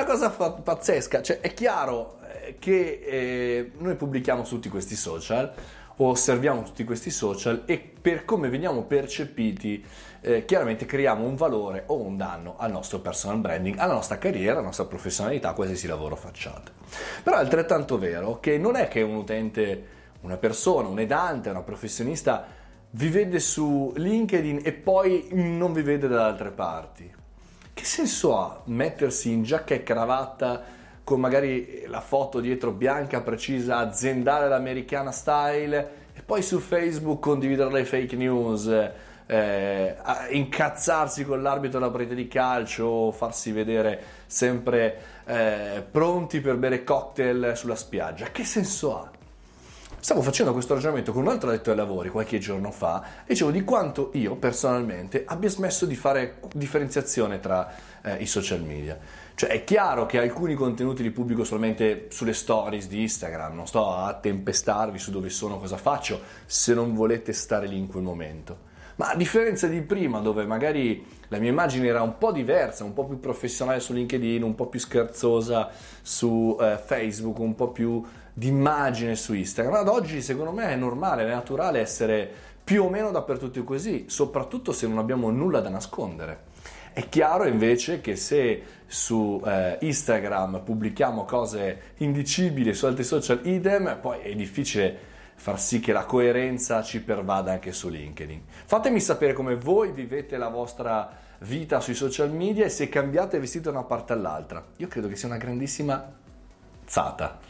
una cosa fa- pazzesca, cioè è chiaro eh, che eh, noi pubblichiamo tutti questi social osserviamo tutti questi social e per come veniamo percepiti eh, chiaramente creiamo un valore o un danno al nostro personal branding, alla nostra carriera, alla nostra professionalità, qualsiasi lavoro facciate. Però è altrettanto vero che non è che un utente, una persona, un edante, una professionista vi vede su LinkedIn e poi non vi vede da altre parti. Che senso ha mettersi in giacca e cravatta con magari la foto dietro bianca, precisa, aziendale l'americana style e poi su Facebook condividere le fake news, eh, incazzarsi con l'arbitro della parete di calcio farsi vedere sempre eh, pronti per bere cocktail sulla spiaggia. Che senso ha? Stavo facendo questo ragionamento con un altro addetto ai lavori qualche giorno fa e dicevo di quanto io personalmente abbia smesso di fare differenziazione tra eh, i social media. Cioè è chiaro che alcuni contenuti li pubblico solamente sulle stories di Instagram, non sto a tempestarvi su dove sono, cosa faccio, se non volete stare lì in quel momento. Ma a differenza di prima, dove magari la mia immagine era un po' diversa, un po' più professionale su LinkedIn, un po' più scherzosa su eh, Facebook, un po' più di immagine su Instagram, ad oggi secondo me è normale, è naturale essere più o meno dappertutto così, soprattutto se non abbiamo nulla da nascondere. È chiaro invece che se su eh, Instagram pubblichiamo cose indicibili, su altri social idem, poi è difficile far sì che la coerenza ci pervada anche su LinkedIn. Fatemi sapere come voi vivete la vostra vita sui social media e se cambiate vestito da una parte all'altra. Io credo che sia una grandissima zata.